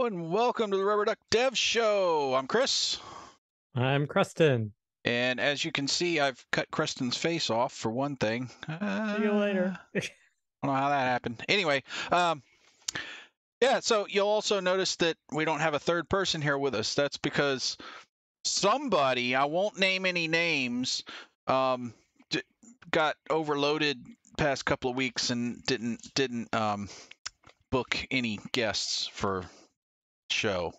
Hello and welcome to the Rubber Duck Dev Show. I'm Chris. I'm Creston. And as you can see, I've cut Creston's face off for one thing. Uh, See you later. I don't know how that happened. Anyway, um, yeah, so you'll also notice that we don't have a third person here with us. That's because somebody, I won't name any names, um, d- got overloaded past couple of weeks and didn't didn't um, book any guests for show.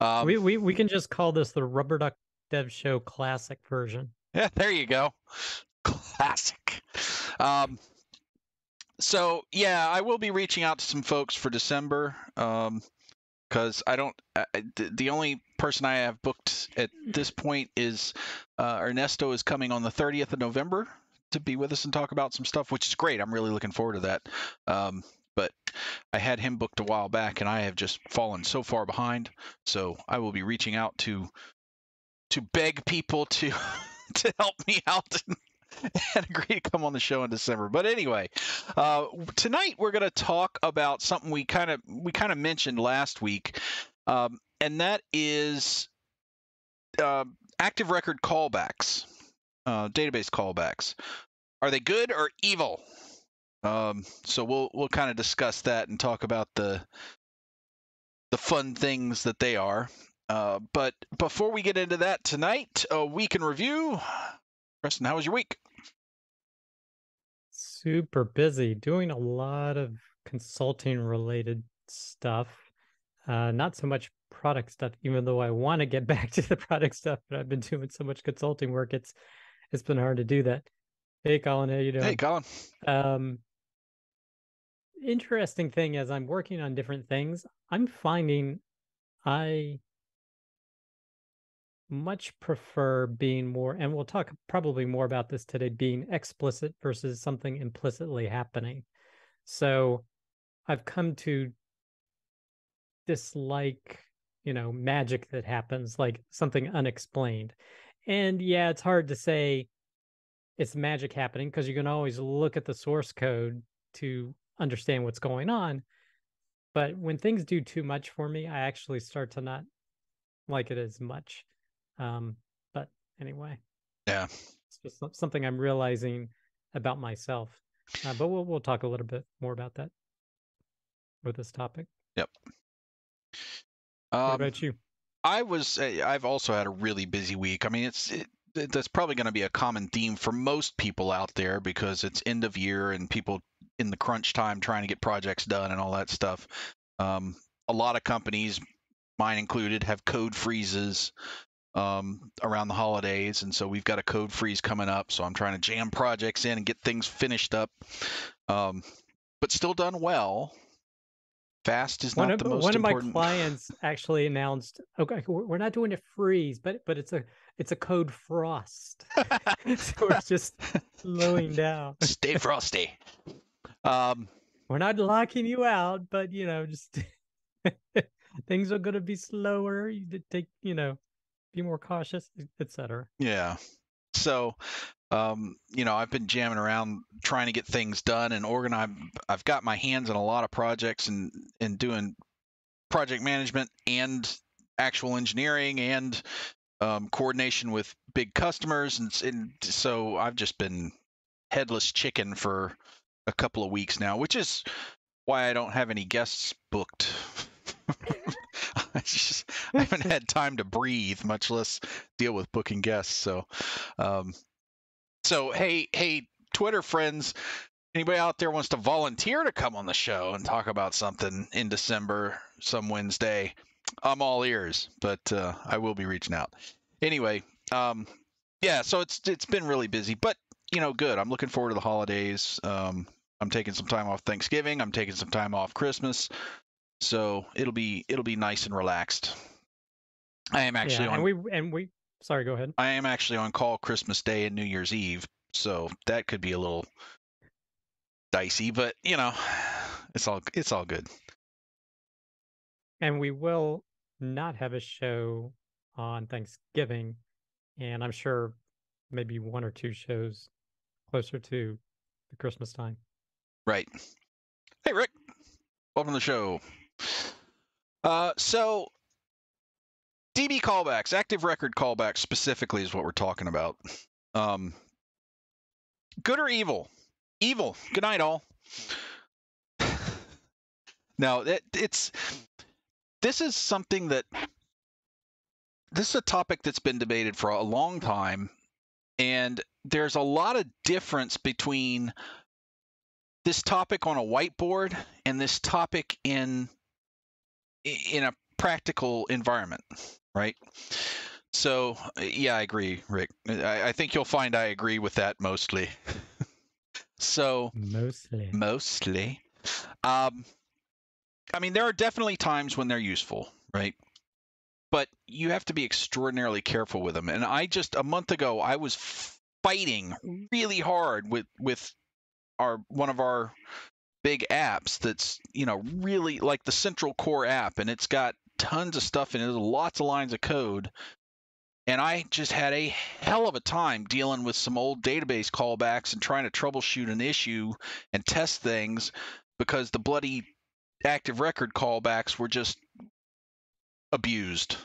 Um, we, we we can just call this the Rubber Duck Dev Show Classic version. Yeah, there you go. Classic. Um, so yeah, I will be reaching out to some folks for December. Um, because I don't. The, the only person I have booked at this point is uh, Ernesto is coming on the 30th of November to be with us and talk about some stuff, which is great. I'm really looking forward to that. Um, but I had him booked a while back, and I have just fallen so far behind. So I will be reaching out to to beg people to to help me out and agree to come on the show in December. But anyway, uh, tonight we're going to talk about something we kind of we kind of mentioned last week, um, and that is uh, active record callbacks, uh, database callbacks. Are they good or evil? Um, so we'll we'll kind of discuss that and talk about the the fun things that they are. Uh, but before we get into that tonight, a week in review. Creston, how was your week? Super busy, doing a lot of consulting related stuff. Uh, not so much product stuff, even though I want to get back to the product stuff, but I've been doing so much consulting work. It's it's been hard to do that. Hey, Colin, how you doing? Hey, Colin. Um, interesting thing as I'm working on different things, I'm finding I much prefer being more, and we'll talk probably more about this today, being explicit versus something implicitly happening. So I've come to dislike, you know, magic that happens, like something unexplained. And yeah, it's hard to say it's magic happening because you can always look at the source code to understand what's going on. But when things do too much for me, I actually start to not like it as much. Um, but anyway, yeah, it's just something I'm realizing about myself. Uh, but we'll we'll talk a little bit more about that with this topic. Yep. Um, what about you? I was. Eh, I've also had a really busy week. I mean, it's it, that's probably going to be a common theme for most people out there because it's end of year and people in the crunch time trying to get projects done and all that stuff. Um, a lot of companies, mine included, have code freezes um, around the holidays, and so we've got a code freeze coming up. So I'm trying to jam projects in and get things finished up, um, but still done well. Fast is not one the most important one important. of my clients actually announced, "Okay, we're not doing a freeze, but but it's a it's a code frost, so it's just slowing down. Stay frosty." Um, We're not locking you out, but you know, just things are going to be slower. You take, you know, be more cautious, etc. Yeah. So, um, you know, I've been jamming around trying to get things done and organize. I've got my hands on a lot of projects and and doing project management and actual engineering and um, coordination with big customers, and, and so I've just been headless chicken for a couple of weeks now, which is why I don't have any guests booked. I just I haven't had time to breathe, much less deal with booking guests. So, um, so hey, hey, Twitter friends, anybody out there wants to volunteer to come on the show and talk about something in December, some Wednesday, I'm all ears. But uh, I will be reaching out. Anyway, um, yeah, so it's it's been really busy, but you know, good. I'm looking forward to the holidays. Um, I'm taking some time off Thanksgiving. I'm taking some time off Christmas. So it'll be it'll be nice and relaxed. I am actually yeah, on. And we and we. Sorry, go ahead. I am actually on call Christmas Day and New Year's Eve, so that could be a little dicey, but you know, it's all it's all good. And we will not have a show on Thanksgiving, and I'm sure maybe one or two shows closer to the Christmas time. Right. Hey, Rick. Welcome to the show. Uh, so DB callbacks, active record callbacks specifically is what we're talking about. Um, good or evil? Evil. Good night, all. now, it, it's this is something that this is a topic that's been debated for a long time, and there's a lot of difference between this topic on a whiteboard and this topic in in a practical environment, right? So yeah, I agree, Rick. I, I think you'll find I agree with that mostly. so mostly, mostly. Um, I mean, there are definitely times when they're useful, right? But you have to be extraordinarily careful with them. And I just a month ago, I was fighting really hard with with our one of our big apps that's you know really like the central core app and it's got tons of stuff in it lots of lines of code. And i just had a hell of a time dealing with some old database callbacks and trying to troubleshoot an issue and test things because the bloody active record callbacks were just abused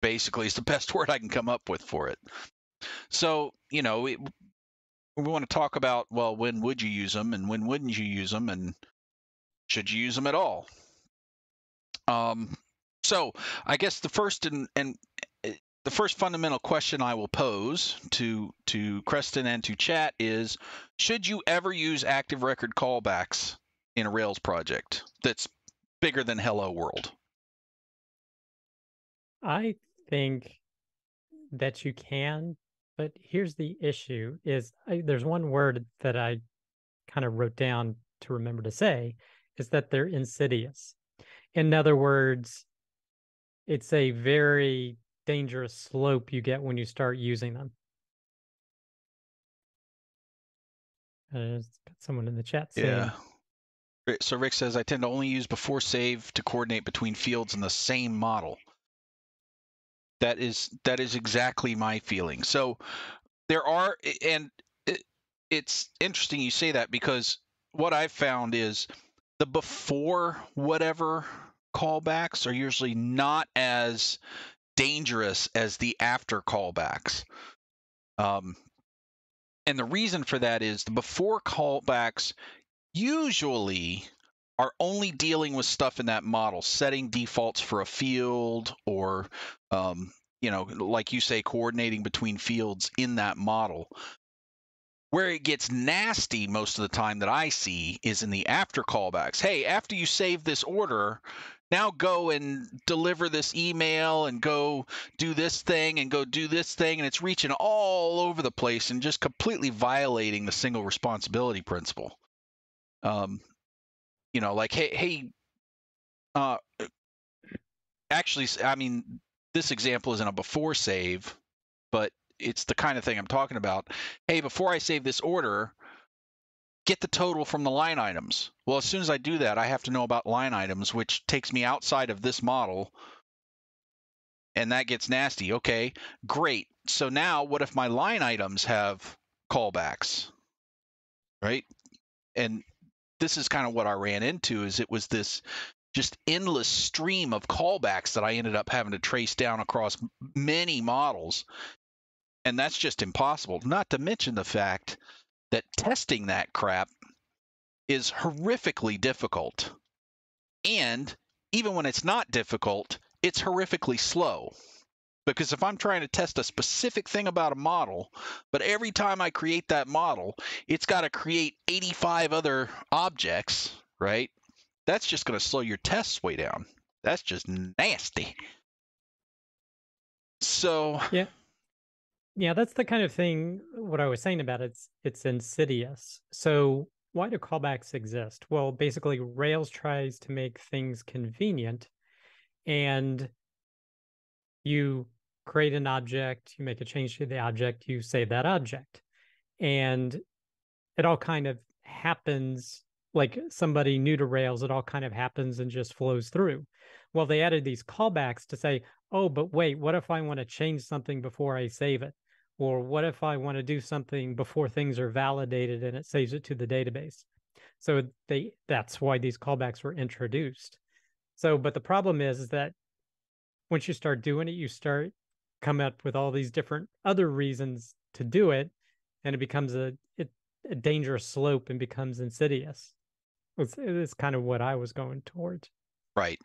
basically is the best word i can come up with for it. So you know it, we want to talk about well when would you use them and when wouldn't you use them and should you use them at all? Um, so i guess the first and, and eh, the first fundamental question i will pose to to creston and to chat is should you ever use active record callbacks in a rails project that's bigger than hello world? I think that you can but here's the issue is I, there's one word that I kind of wrote down to remember to say is that they're insidious. In other words, it's a very dangerous slope you get when you start using them. Uh, someone in the chat saying. Yeah. So Rick says I tend to only use before save to coordinate between fields in the same model that is that is exactly my feeling. So there are, and it, it's interesting you say that because what I've found is the before whatever callbacks are usually not as dangerous as the after callbacks. Um, and the reason for that is the before callbacks usually are only dealing with stuff in that model, setting defaults for a field or, um, you know, like you say, coordinating between fields in that model. Where it gets nasty most of the time that I see is in the after callbacks. Hey, after you save this order, now go and deliver this email and go do this thing and go do this thing. And it's reaching all over the place and just completely violating the single responsibility principle. Um, you know, like hey, hey, uh, actually, I mean, this example isn't a before save, but it's the kind of thing I'm talking about. Hey, before I save this order, get the total from the line items. Well, as soon as I do that, I have to know about line items, which takes me outside of this model. And that gets nasty. Okay, great. So now what if my line items have callbacks? Right? And this is kind of what I ran into is it was this just endless stream of callbacks that I ended up having to trace down across many models. And that's just impossible. Not to mention the fact that testing that crap is horrifically difficult. And even when it's not difficult, it's horrifically slow. Because if I'm trying to test a specific thing about a model, but every time I create that model, it's got to create 85 other objects, right? That's just going to slow your tests way down. That's just nasty. So yeah, yeah, that's the kind of thing. What I was saying about it's it's insidious. So why do callbacks exist? Well, basically, Rails tries to make things convenient, and you create an object, you make a change to the object, you save that object. And it all kind of happens like somebody new to Rails, it all kind of happens and just flows through. Well, they added these callbacks to say, oh, but wait, what if I want to change something before I save it? Or what if I want to do something before things are validated and it saves it to the database? So they that's why these callbacks were introduced. So, but the problem is, is that once you start doing it, you start coming up with all these different other reasons to do it, and it becomes a, it, a dangerous slope and becomes insidious. It's, it's kind of what I was going towards. Right.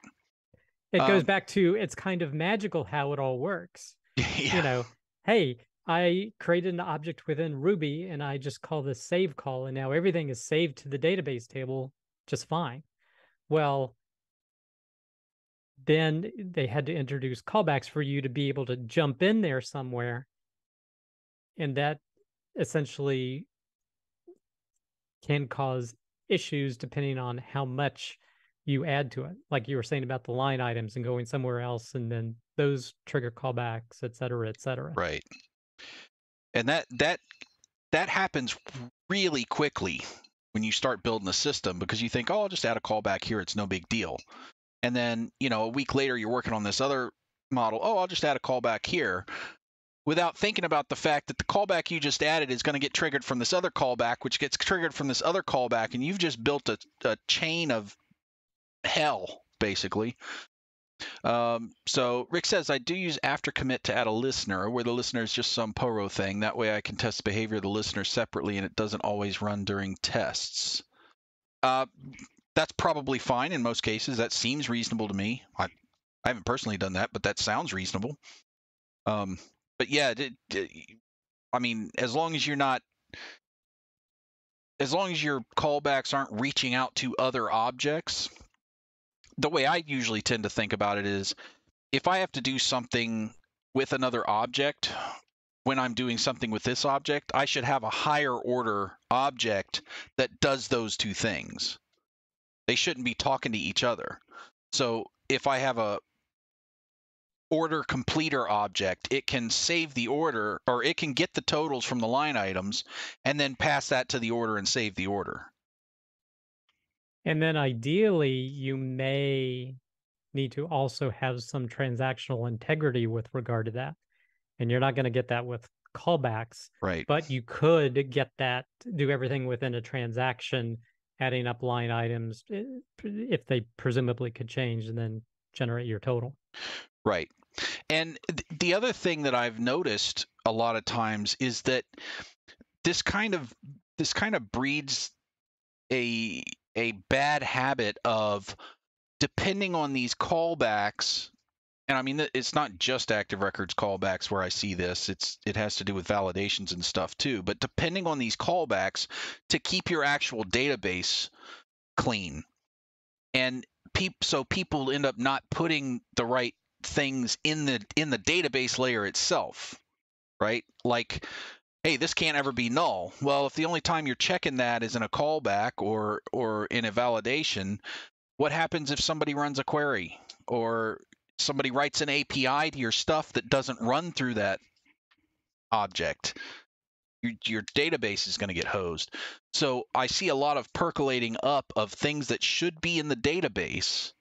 It goes Um, back to it's kind of magical how it all works. yeah. You know, hey, I created an object within Ruby and I just call this save call, and now everything is saved to the database table just fine. Well, then they had to introduce callbacks for you to be able to jump in there somewhere. And that essentially can cause issues depending on how much you add to it. Like you were saying about the line items and going somewhere else, and then those trigger callbacks, et cetera, et cetera. Right. And that that that happens really quickly when you start building a system because you think, oh, I'll just add a callback here, it's no big deal. And then, you know, a week later you're working on this other model, oh, I'll just add a callback here without thinking about the fact that the callback you just added is going to get triggered from this other callback, which gets triggered from this other callback, and you've just built a, a chain of hell, basically. Um, so Rick says I do use after commit to add a listener where the listener is just some poro thing. That way I can test the behavior of the listener separately and it doesn't always run during tests. Uh, that's probably fine in most cases. That seems reasonable to me. I, I haven't personally done that, but that sounds reasonable. Um, but yeah, it, it, I mean, as long as you're not, as long as your callbacks aren't reaching out to other objects, the way I usually tend to think about it is if I have to do something with another object, when I'm doing something with this object, I should have a higher order object that does those two things. They shouldn't be talking to each other. So if I have a order completer object, it can save the order or it can get the totals from the line items and then pass that to the order and save the order. And then ideally, you may need to also have some transactional integrity with regard to that. And you're not going to get that with callbacks, Right. but you could get that, do everything within a transaction, adding up line items eh, if they presumably could change and then generate your total. Right. And th- the other thing that I've noticed a lot of times is that this kind of this kind of breeds a a bad habit of depending on these callbacks and I mean it's not just active records callbacks where I see this it's it has to do with validations and stuff too but depending on these callbacks to keep your actual database clean. And so people end up not putting the right things in the in the database layer itself right? Like hey this can't ever be null. Well if the only time you're checking that is in a callback or or in a validation what happens if somebody runs a query or somebody writes an api to your stuff that doesn't run through that object your, your database is going to get hosed. So i see a lot of percolating up of things that should be in the database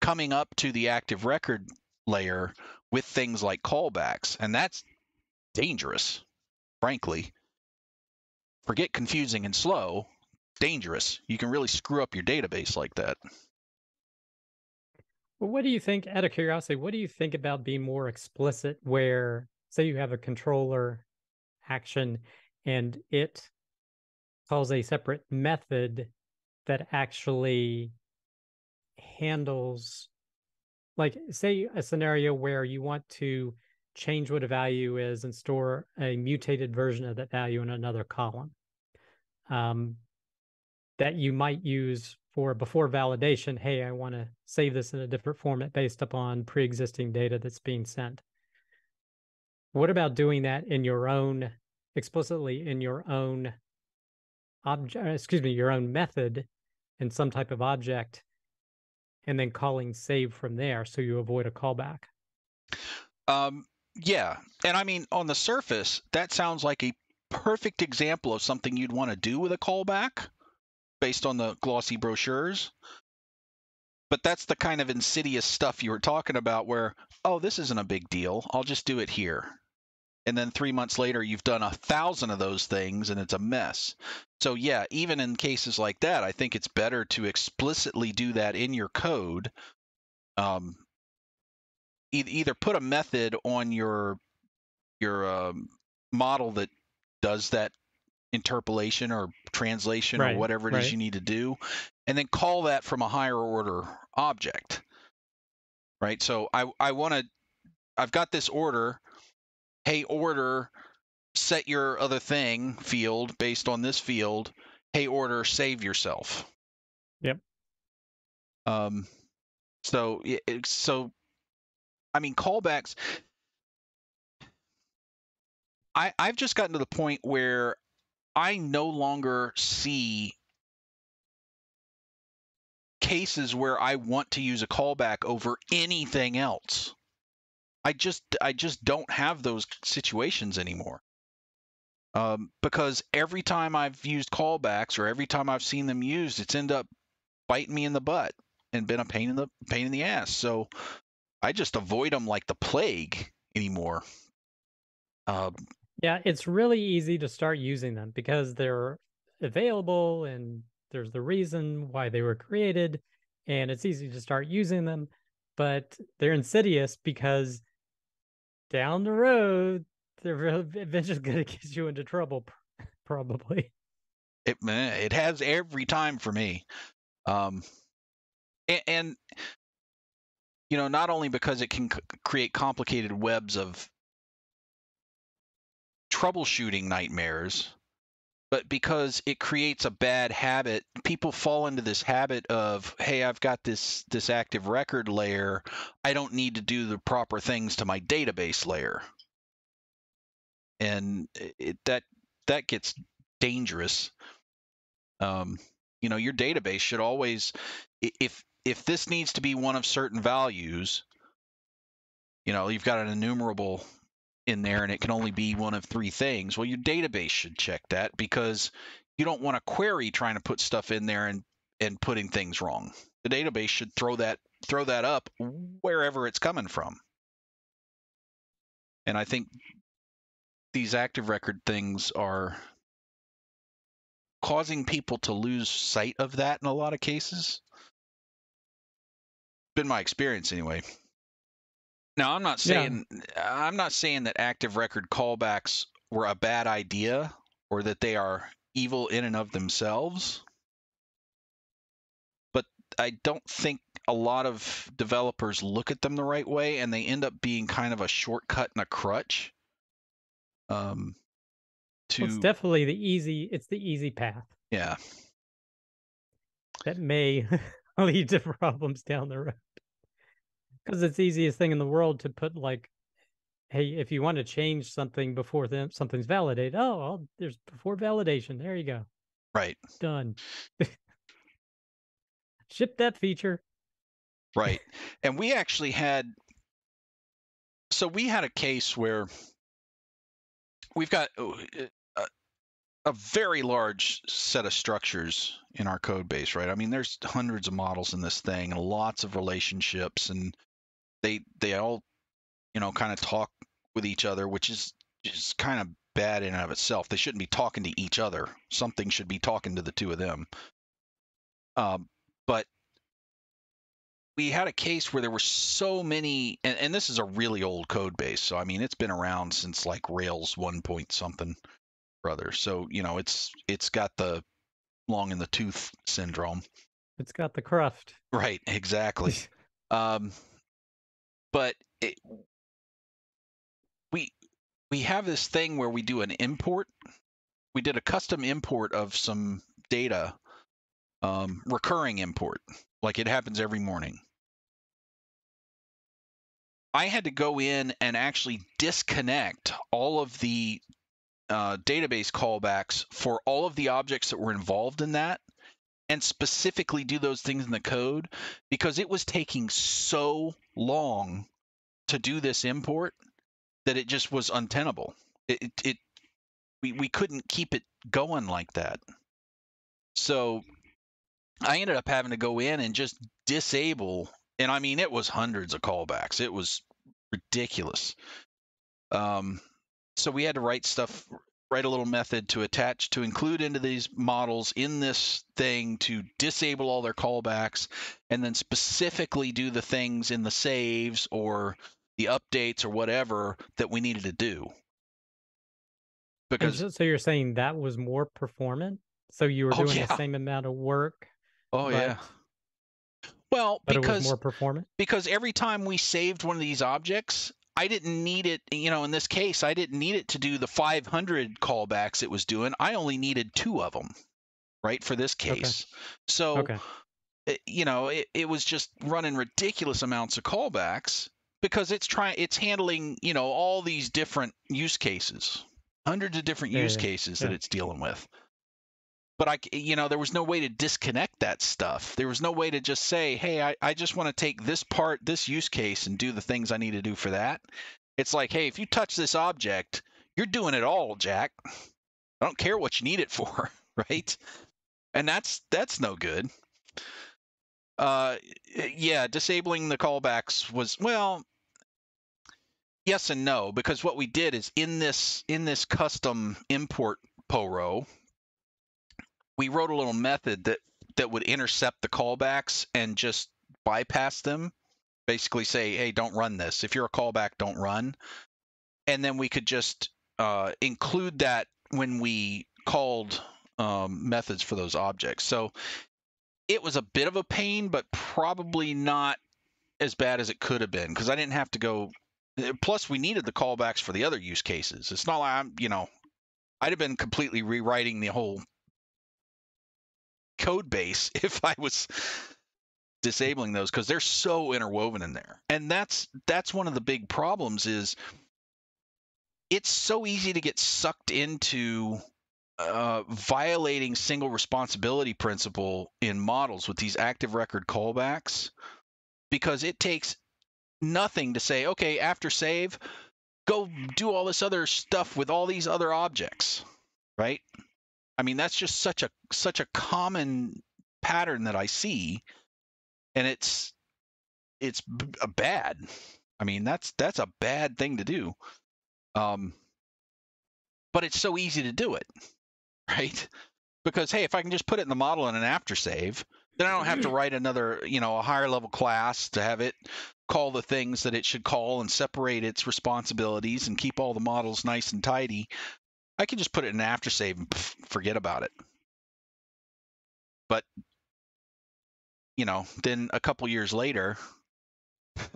coming up to the active record layer with things like callbacks and that's dangerous frankly. Forget confusing and slow dangerous. You can really screw up your database like that Well, what do you think, out of curiosity, what do you think about being more explicit where, say, you have a controller action and it calls a separate method that actually handles, like, say, a scenario where you want to change what a value is and store a mutated version of that value in another column um, that you might use for before validation, hey, I want to save this in a different format based upon pre-existing data that's being sent. What about doing that in your own, explicitly in your own object, excuse me, your own method in some type of object, and then calling save from there so you avoid a callback? um, yeah and i mean on the surface that sounds like a perfect example of something you'd want to do with a callback based on the glossy brochures. But that's the kind of insidious stuff you were talking about where oh this isn't a big deal. I'll just do it here. And then three months later you've done a thousand of those things and it's a mess. So yeah even in cases like that i think it's better to explicitly do that in your code. Um, e- either put a method on your your um, model that does that interpolation or translation Right, or whatever it is right. you need to do, and then call that from a higher order object. Right. So I I want to I've got this order. Hey, order, set your other thing field based on this field. Hey, order, save yourself. Yep. Um. So it, so, I mean, callbacks. I I've just gotten to the point where I no longer see cases where I want to use a callback over anything else. I just I just don't have those situations anymore. Um, because every time I've used callbacks or every time I've seen them used, it's end up biting me in the butt and been a pain in the pain in the ass. So I just avoid them like the plague anymore. Um, Yeah, it's really easy to start using them because they're available and there's the reason why they were created and it's easy to start using them, but they're insidious because down the road they're eventually going to get you into trouble probably. it it has every time for me um and, and you know not only because it can c- create complicated webs of troubleshooting nightmares but because it creates a bad habit people fall into this habit of hey i've got this this active record layer. I don't need to do the proper things to my database layer. And it, that that gets dangerous. Um, you know your database should always if if this needs to be one of certain values you know you've got an enumerable in there and it can only be one of three things well your database should check that because you don't want a query trying to put stuff in there and and putting things wrong the database should throw that throw that up wherever it's coming from and i think these active record things are causing people to lose sight of that in a lot of cases. Been my experience anyway. Now I'm not Yeah. saying I'm not saying that active record callbacks were a bad idea or that they are evil in and of themselves. But I don't think a lot of developers look at them the right way and they end up being kind of a shortcut and a crutch. Um to Well, it's definitely the easy it's the easy path yeah. that may lead to problems down the road. Because it's the easiest thing in the world to put like, hey, if you want to change something before then something's validated, oh, I'll, there's before validation. There you go. Right. Done. Ship that feature. Right. And we actually had so we had a case where we've got uh, a, a very large set of structures in our code base, right? I mean, there's hundreds of models in this thing and lots of relationships and they they all, you know, kind of talk with each other, which is just kind of bad in and of itself. They shouldn't be talking to each other. Something should be talking to the two of them. Um, but we had a case where there were so many and, and this is a really old code base so i mean it's been around since like rails 1 point something brother so you know it's it's got the long in the tooth syndrome It's got the cruft. right exactly um but it, we we have this thing where we do an import. We did a custom import of some data um, recurring import like it happens every morning. I had to go in and actually disconnect all of the uh, database callbacks for all of the objects that were involved in that and specifically do those things in the code because it was taking so long to do this import that it just was untenable. It, it, it we, we couldn't keep it going like that. So I ended up having to go in and just disable, and I mean, it was hundreds of callbacks. It was ridiculous. Um, so we had to write stuff write a little method to attach to include into these models in this thing to disable all their callbacks and then specifically do the things in the saves or the updates or whatever that we needed to do. Because so, so, you're saying that was more performant? So you were oh, doing yeah. the same amount of work oh but, yeah. Well but because it was more performant? because every time we saved one of these objects I didn't need it, you know, in this case, I didn't need it to do the 500 callbacks it was doing. I only needed two of them, right, for this case. Okay. So, okay. It, you know, it, it was just running ridiculous amounts of callbacks because it's trying, it's handling, you know, all these different use cases, hundreds of different yeah, use yeah, cases yeah. that it's dealing with but I, you know, there was no way to disconnect that stuff. There was no way to just say, hey, I, I just want to take this part, this use case, and do the things I need to do for that. It's like, hey, if you touch this object, you're doing it all, Jack. I don't care what you need it for, right? And that's that's no good. Uh, yeah, disabling the callbacks was well, yes and no, because what we did is in this in this custom import PORO, we wrote a little method that that would intercept the callbacks and just bypass them. Basically, say, hey, don't run this. If you're a callback, don't run. And then we could just uh, include that when we called um, methods for those objects. So it was a bit of a pain, but probably not as bad as it could have been because I didn't have to go. Eh, plus, we needed the callbacks for the other use cases. It's not like I'm, you know, I'd have been completely rewriting the whole code base if I was disabling those because they're so interwoven in there. And that's that's one of the big problems is it's so easy to get sucked into uh, violating single responsibility principle in models with these active record callbacks because it takes nothing to say, okay, after save, go do all this other stuff with all these other objects, right? I mean, that's just such a such a common pattern that I see, and it's it's b- a bad. I mean, that's that's a bad thing to do. Um, but it's so easy to do it, right? Because hey, if I can just put it in the model in an after save, then I don't have to write another, you know, a higher level class to have it call the things that it should call and separate its responsibilities and keep all the models nice and tidy I can just put it in after save and forget about it. But you know, then a couple years later,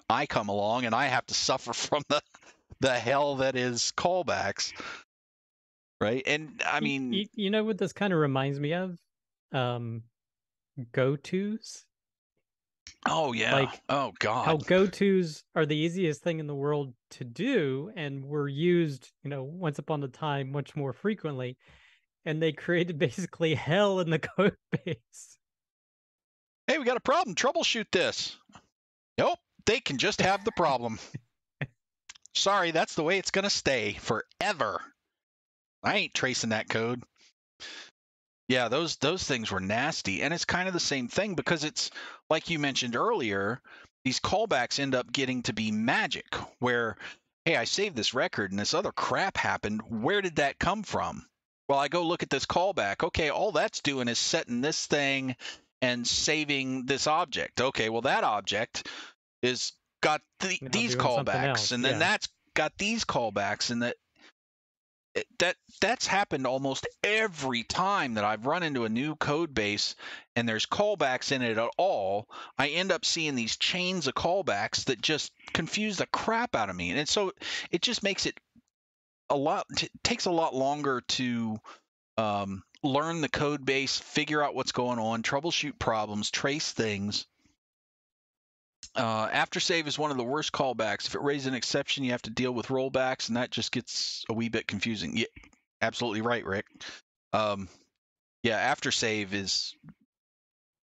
I come along and I have to suffer from the the hell that is callbacks. Right? And I mean, you, you know what this kind of reminds me of? Um go-tos Oh yeah. Like oh god. How go-tos are the easiest thing in the world to do and were used, you know, once upon a time much more frequently. And they created basically hell in the code base. Hey, we got a problem. Troubleshoot this. Nope. They can just have the problem. Sorry, that's the way it's gonna stay forever. I ain't tracing that code. Yeah, those those things were nasty, and it's kind of the same thing because it's like you mentioned earlier. These callbacks end up getting to be magic, where hey, I saved this record and this other crap happened. Where did that come from? Well, I go look at this callback. Okay, all that's doing is setting this thing and saving this object. Okay, well that object is got th- these callbacks, and then yeah. that's got these callbacks, and that that that's happened almost every time that I've run into a new code base and there's callbacks in it at all. I end up seeing these chains of callbacks that just confuse the crap out of me, and so it just makes it a lot t- takes a lot longer to um, learn the code base, figure out what's going on, troubleshoot problems, trace things. Uh, after save is one of the worst callbacks. If it raises an exception, you have to deal with rollbacks, and that just gets a wee bit confusing. Yeah, absolutely right, Rick. Um, yeah, after save is,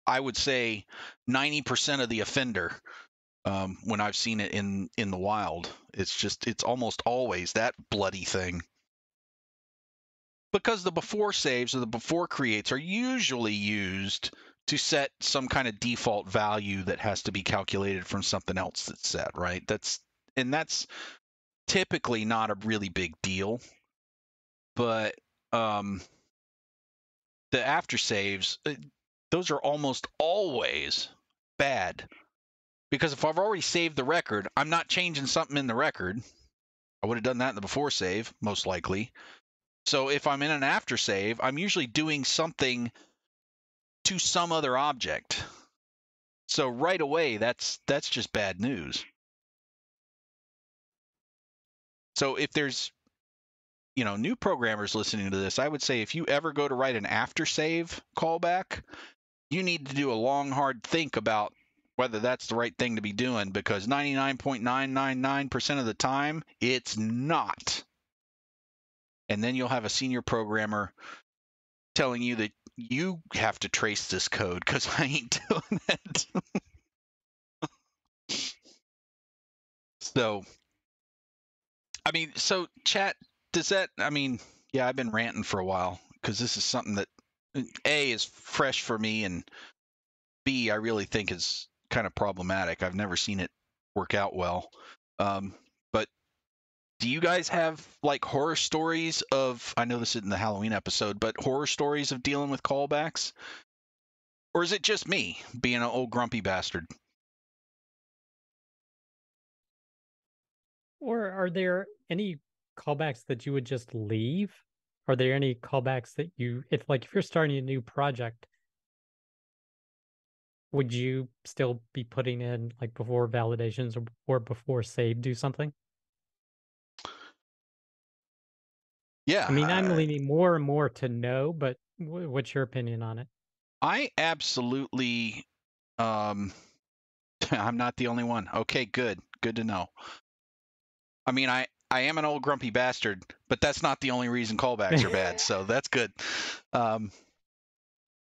I would say, 90% of the offender um, when I've seen it in in the wild. It's just it's almost always that bloody thing. Because the before saves or the before creates are usually used to set some kind of default value that has to be calculated from something else that's set, right? That's and that's typically not a really big deal. but um, the after saves, uh, those are almost always bad. Because if I've already saved the record, I'm not changing something in the record. I would have done that in the before save, most likely. So if I'm in an after save, I'm usually doing something to some other object. So right away, that's that's just bad news. So if there's you know new programmers listening to this, I would say if you ever go to write an after save callback, you need to do a long hard think about whether that's the right thing to be doing because 99.999% of the time it's not. And then you'll have a senior programmer telling you that you have to trace this code because I ain't doing it. so, I mean, so chat, does that, I mean, yeah, I've been ranting for a while because this is something that A is fresh for me and B, I really think is kind of problematic. I've never seen it work out well. Um, do you guys have like horror stories of? I know this isn't the Halloween episode, but horror stories of dealing with callbacks, or is it just me being an old grumpy bastard? Or are there any callbacks that you would just leave? Are there any callbacks that you, if like if you're starting a new project, would you still be putting in like before validations or, or before save do something? Yeah. I mean, I'm leaning more and more to no, but w- what's your opinion on it? I absolutely um I'm not the only one. Okay, good. Good to know. I mean, I I am an old grumpy bastard, but that's not the only reason callbacks are bad. so that's good. Um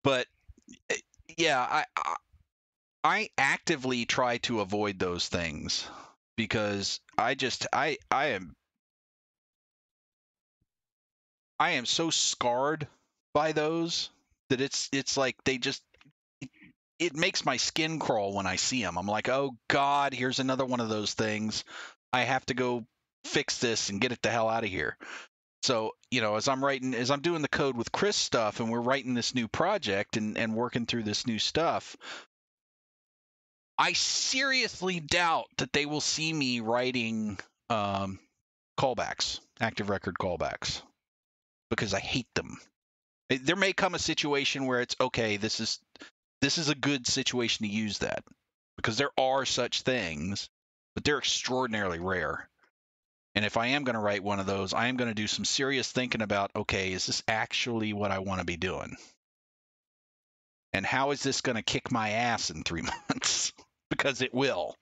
but eh, yeah, I, I I actively try to avoid those things because I just I I am I am so scarred by those that it's it's like they just it, makes my skin crawl when I see them. I'm like, "Oh god, here's another one of those things. I have to go fix this and get it the hell out of here." So, you know, as I'm writing as I'm doing the code with Chris stuff and we're writing this new project and and working through this new stuff, I seriously doubt that they will see me writing um, callbacks, active record callbacks, because I hate them. There may come a situation where it's okay. This is this is a good situation to use that because there are such things, but they're extraordinarily rare. And if I am going to write one of those, I am going to do some serious thinking about okay, is this actually what I want to be doing? And how is this going to kick my ass in three months? because it will.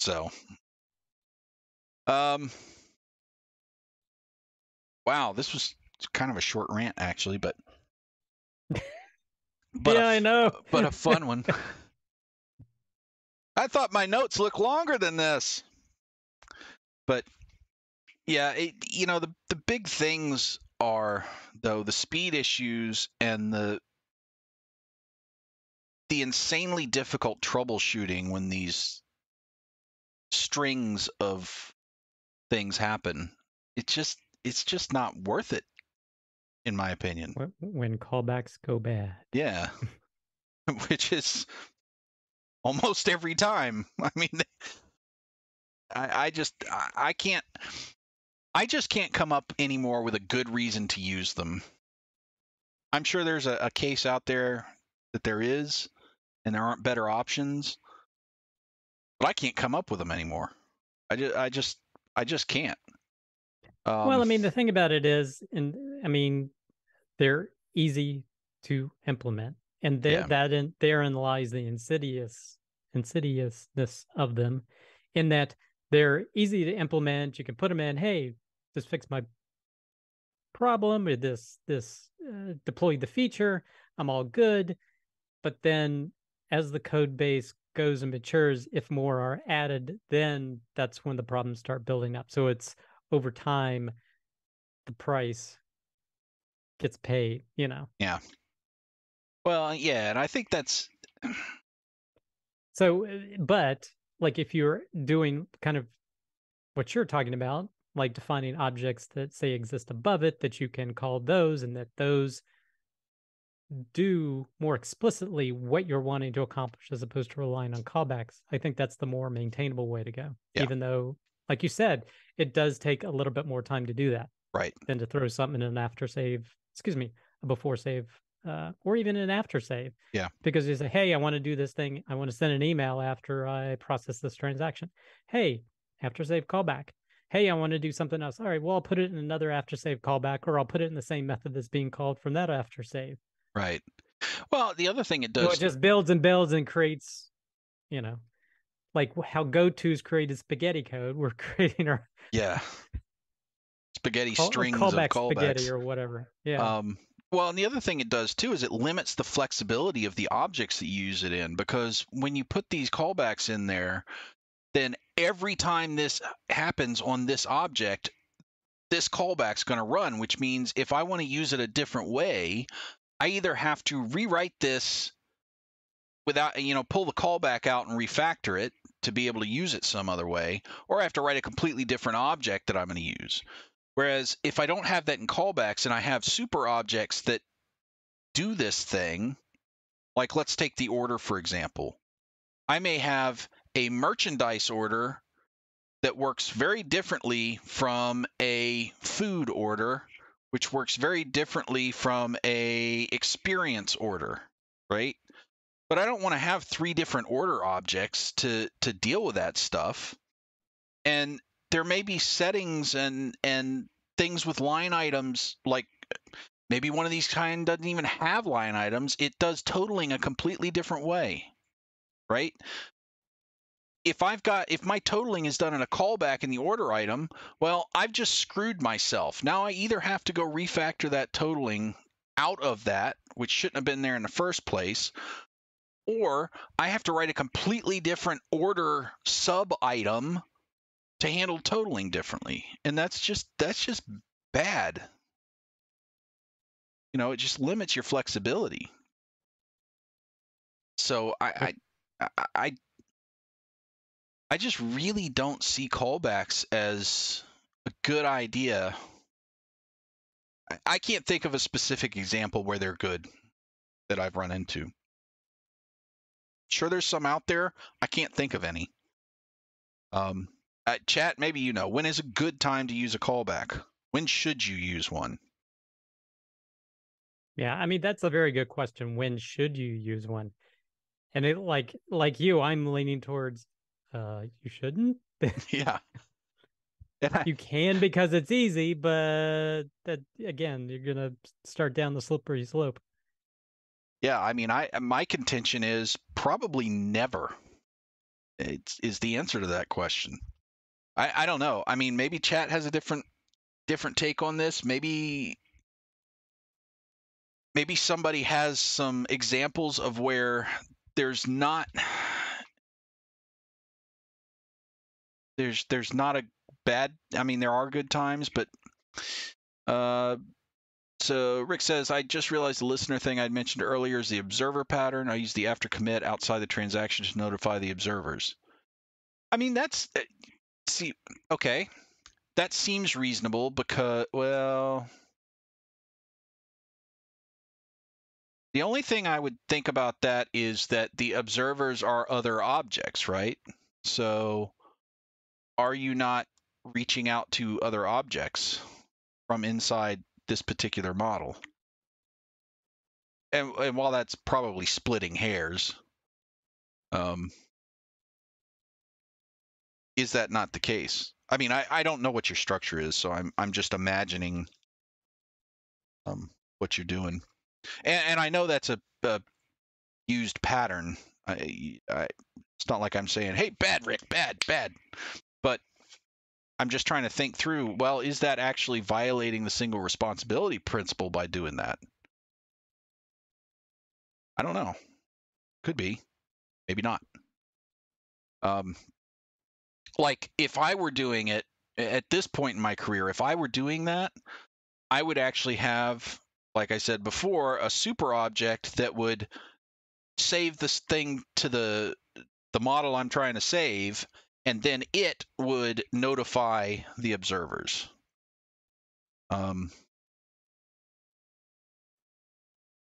So, um, wow, this was kind of a short rant actually, but but yeah, a, I know, but a fun one. I thought my notes looked longer than this, but yeah, it, you know the the big things are though the speed issues and the the insanely difficult troubleshooting when these strings of things happen. It's just it's just not worth it in my opinion. When callbacks go bad. Yeah. Which is almost every time. I mean I, I just I, I can't I just can't come up anymore with a good reason to use them. I'm sure there's a, a case out there that there is, and there aren't better options. But I can't come up with them anymore. I just, I just, I just can't. Um, well, I mean, the thing about it is, and I mean, they're easy to implement, and yeah. that in, therein lies the insidious insidiousness of them, in that they're easy to implement. You can put them in. Hey, just fix my problem, or this this uh, deploy the feature. I'm all good. But then as the code base goes and matures, if more are added, then that's when the problems start building up. So it's over time, the price gets paid, you know? Yeah. Well, yeah. And I think that's. so, uh, but like if you're doing kind of what you're talking about, like defining objects that say exist above it, that you can call those and that those do more explicitly what you're wanting to accomplish as opposed to relying on callbacks. I think that's the more maintainable way to go. Yeah. Even though, like you said, it does take a little bit more time to do that Right. than to throw something in an after save, excuse me, a before save, uh, or even an after save. Yeah. Because you say, hey, I want to do this thing. I want to send an email after I process this transaction. Hey, after save callback. Hey, I want to do something else. All right, well, I'll put it in another after save callback, or I'll put it in the same method that's being called from that after save. Right. Well, the other thing it So does. it just builds and builds and creates, you know, like how GoTo's created spaghetti code. We're creating our yeah. Spaghetti call, strings callback of callbacks. spaghetti or whatever. Yeah. Um, well, and the other thing it does too is it limits the flexibility of the objects that you use it in because when you put these callbacks in there, then every time this happens on this object, this callback's going to run, which means if I want to use it a different way, I either have to rewrite this without, you know, pull the callback out and refactor it to be able to use it some other way, or I have to write a completely different object that I'm going to use. Whereas if I don't have that in callbacks and I have super objects that do this thing, like let's take the order for example. I may have a merchandise order that works very differently from a food order, which works very differently from a experience order, right? But I don't want to have three different order objects to to deal with that stuff. And there may be settings and and things with line items like maybe one of these kind doesn't even have line items it does totaling a completely different way right if i've got if my totaling is done in a callback in the order item well i've just screwed myself now i either have to go refactor that totaling out of that which shouldn't have been there in the first place or i have to write a completely different order sub item to handle totaling differently and that's just that's just bad you know it just limits your flexibility so i i i, I just really don't see callbacks as a good idea. I can't think of a specific example where they're good that I've run into. Sure, there's some out there. I can't think of any. Um, uh, chat, maybe you know when is a good time to use a callback? When should you use one? Yeah, I mean that's a very good question. When should you use one? And it like like you, I'm leaning towards uh you shouldn't. yeah. You can because it's easy, but that again, you're gonna start down the slippery slope. Yeah, I mean, I my contention is probably never. It's is the answer to that question. I I don't know. I mean, maybe chat has a different different take on this. Maybe maybe somebody has some examples of where there's not there's there's not a bad I mean there are good times, but uh so Rick says I just realized the listener thing I'd mentioned earlier is the observer pattern. I use the after commit outside the transaction to notify the observers. I mean that's uh, see okay. That seems reasonable because well The only thing I would think about that is that the observers are other objects, right? So are you not reaching out to other objects from inside this particular model? And, and while that's probably splitting hairs, um, is that not the case? I mean, I, I don't know what your structure is, so I'm I'm just imagining um, what you're doing, and, and I know that's a, a used pattern. I, I, it's not like I'm saying, "Hey, bad, Rick, bad, bad," but I'm just trying to think through. Well, is that actually violating the single responsibility principle by doing that? I don't know. Could be, maybe not. Um, like if I were doing it at this point in my career, if I were doing that, I would actually have, like I said before, a super object that would save this thing to the the model I'm trying to save and then it would notify the observers. Um,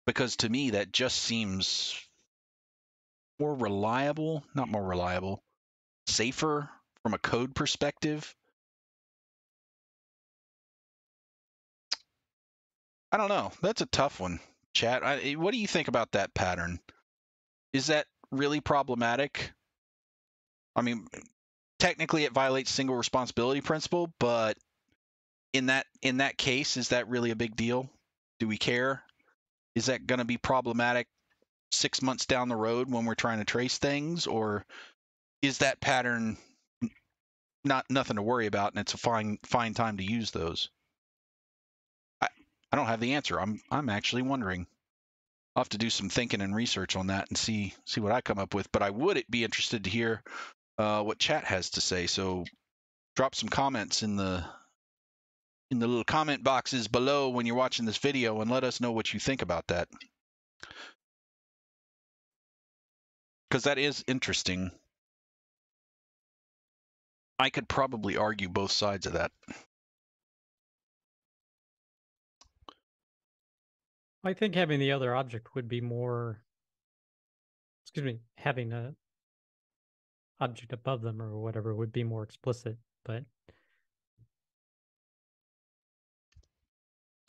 because to me, that just seems more reliable, not more reliable, safer from a code perspective. I don't know. That's a tough one, chat. I, what do you think about that pattern? Is that really problematic? I mean, technically it violates single responsibility principle, but in that in that case, is that really a big deal? Do we care? Is that going to be problematic six months down the road when we're trying to trace things, or is that pattern not nothing to worry about and it's a fine fine time to use those? I I don't have the answer. I'm I'm actually wondering. I'll have to do some thinking and research on that and see see what I come up with. But I would be interested to hear uh, what chat has to say. So drop some comments in the in the little comment boxes below when you're watching this video and let us know what you think about that. Because that is interesting. I could probably argue both sides of that. I think having the other object would be more, excuse me, having a object above them or whatever would be more explicit, but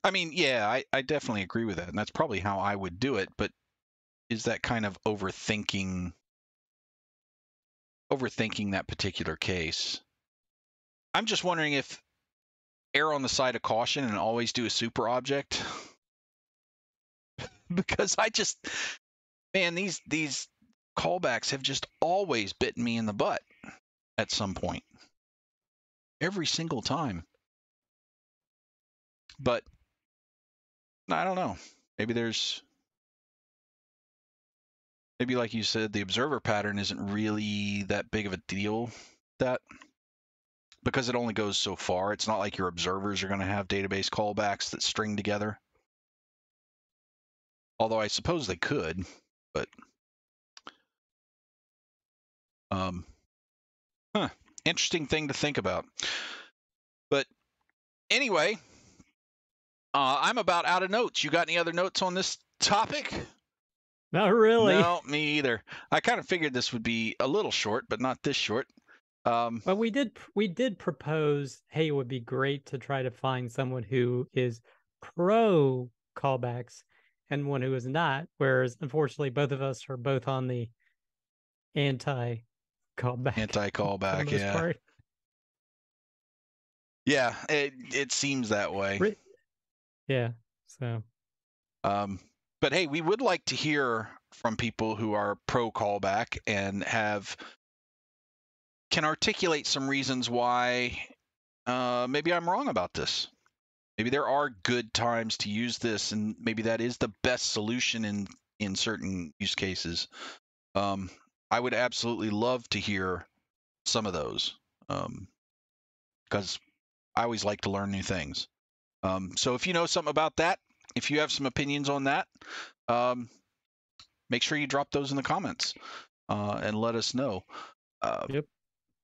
I mean, yeah, I, I definitely agree with that. And that's probably how I would do it. But is that kind of overthinking overthinking that particular case? I'm just wondering if err on the side of caution and always do a super object. because I just man, these these callbacks have just always bitten me in the butt at some point. Every single time. But I don't know. Maybe there's maybe like you said the observer pattern isn't really that big of a deal that because it only goes so far. It's not like your observers are going to have database callbacks that string together. Although I suppose they could, but um huh, interesting thing to think about. But anyway, uh, I'm about out of notes. You got any other notes on this topic? not really. No, me either. I kind of figured this would be a little short, but not this short. Um, But we did we did propose, hey, it would be great to try to find someone who is pro callbacks and one who is not. Whereas unfortunately both of us are both on the anti callback. anti callback, yeah. Part. Yeah, it it seems that way. Yeah. So Um, but hey, we would like to hear from people who are pro callback and have can articulate some reasons why uh, maybe I'm wrong about this. Maybe there are good times to use this, and maybe that is the best solution in in certain use cases. Um, I would absolutely love to hear some of those because I always like to learn new things. Um, so if you know something about that, if you have some opinions on that, um, make sure you drop those in the comments uh, and let us know. Uh, Yep.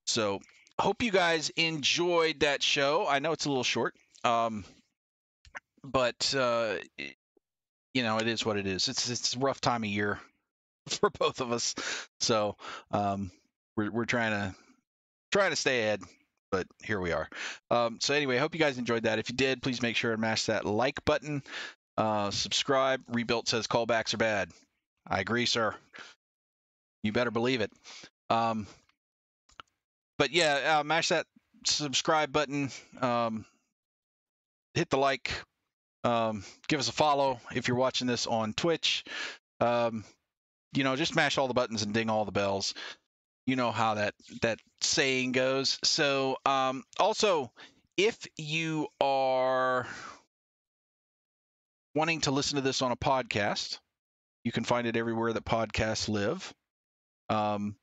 So hope you guys enjoyed that show. I know it's a little short, um, but uh, it- you know it is what it is. It's it's a rough time of year for both of us, so um, we're we're trying to trying to stay ahead. But here we are. Um, so anyway, hope you guys enjoyed that. If you did, please make sure to mash that like button. Uh, subscribe. Rebuilt says callbacks are bad. I agree, sir. You better believe it. Um, but yeah, uh, mash that subscribe button. Um, hit the like. Um, give us a follow if you're watching this on Twitch. Um, you know, just mash all the buttons and ding all the bells. You know how that that saying goes. So, um, also, if you are wanting to listen to this on a podcast, you can find it everywhere that podcasts live. Um,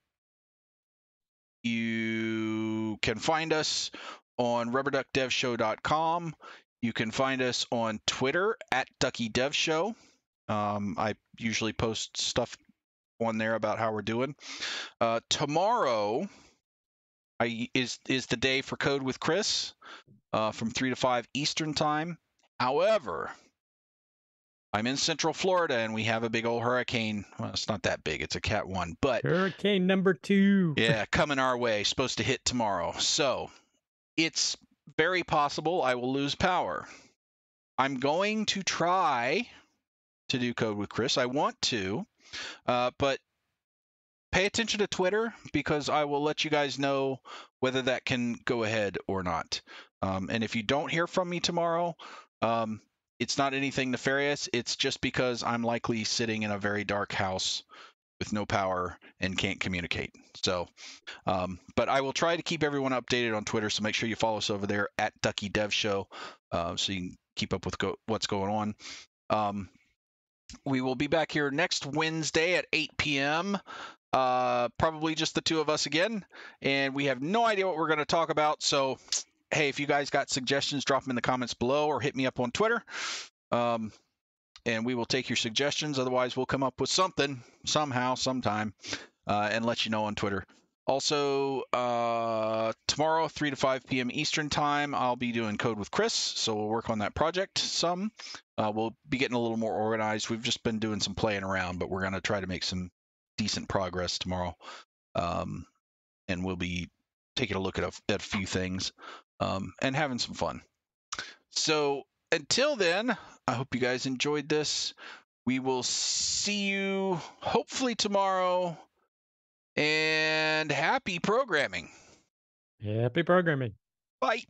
you can find us on rubberduckdevshow.com. You can find us on Twitter at Ducky Dev Show. Um, I usually post stuff on there about how we're doing. Uh, tomorrow, I, is is the day for Code with Chris uh, from three to five Eastern time. However, I'm in Central Florida and we have a big old hurricane. Well, it's not that big; it's a Cat One, but Hurricane number two. yeah, coming our way. Supposed to hit tomorrow, so it's very possible I will lose power. I'm going to try to do code with Chris. I want to, uh, but pay attention to Twitter because I will let you guys know whether that can go ahead or not. Um, and if you don't hear from me tomorrow, um, it's not anything nefarious. It's just because I'm likely sitting in a very dark house with no power and can't communicate. So, um, but I will try to keep everyone updated on Twitter. So make sure you follow us over there at Ducky Dev Show, uh, so you can keep up with go- what's going on. Um, we will be back here next Wednesday at 8 p.m. Uh, probably just the two of us again, and we have no idea what we're going to talk about. So, hey, if you guys got suggestions, drop them in the comments below or hit me up on Twitter. Um, and we will take your suggestions. Otherwise, we'll come up with something somehow, sometime, uh, and let you know on Twitter. Also, uh, tomorrow, 3 to 5 p.m. Eastern Time, I'll be doing Code with Chris. So we'll work on that project some. Uh, we'll be getting a little more organized. We've just been doing some playing around, but we're going to try to make some decent progress tomorrow. Um, and we'll be taking a look at a, at a few things um, and having some fun. So until then, I hope you guys enjoyed this. We will see you hopefully tomorrow. And happy programming. Happy programming. Bye.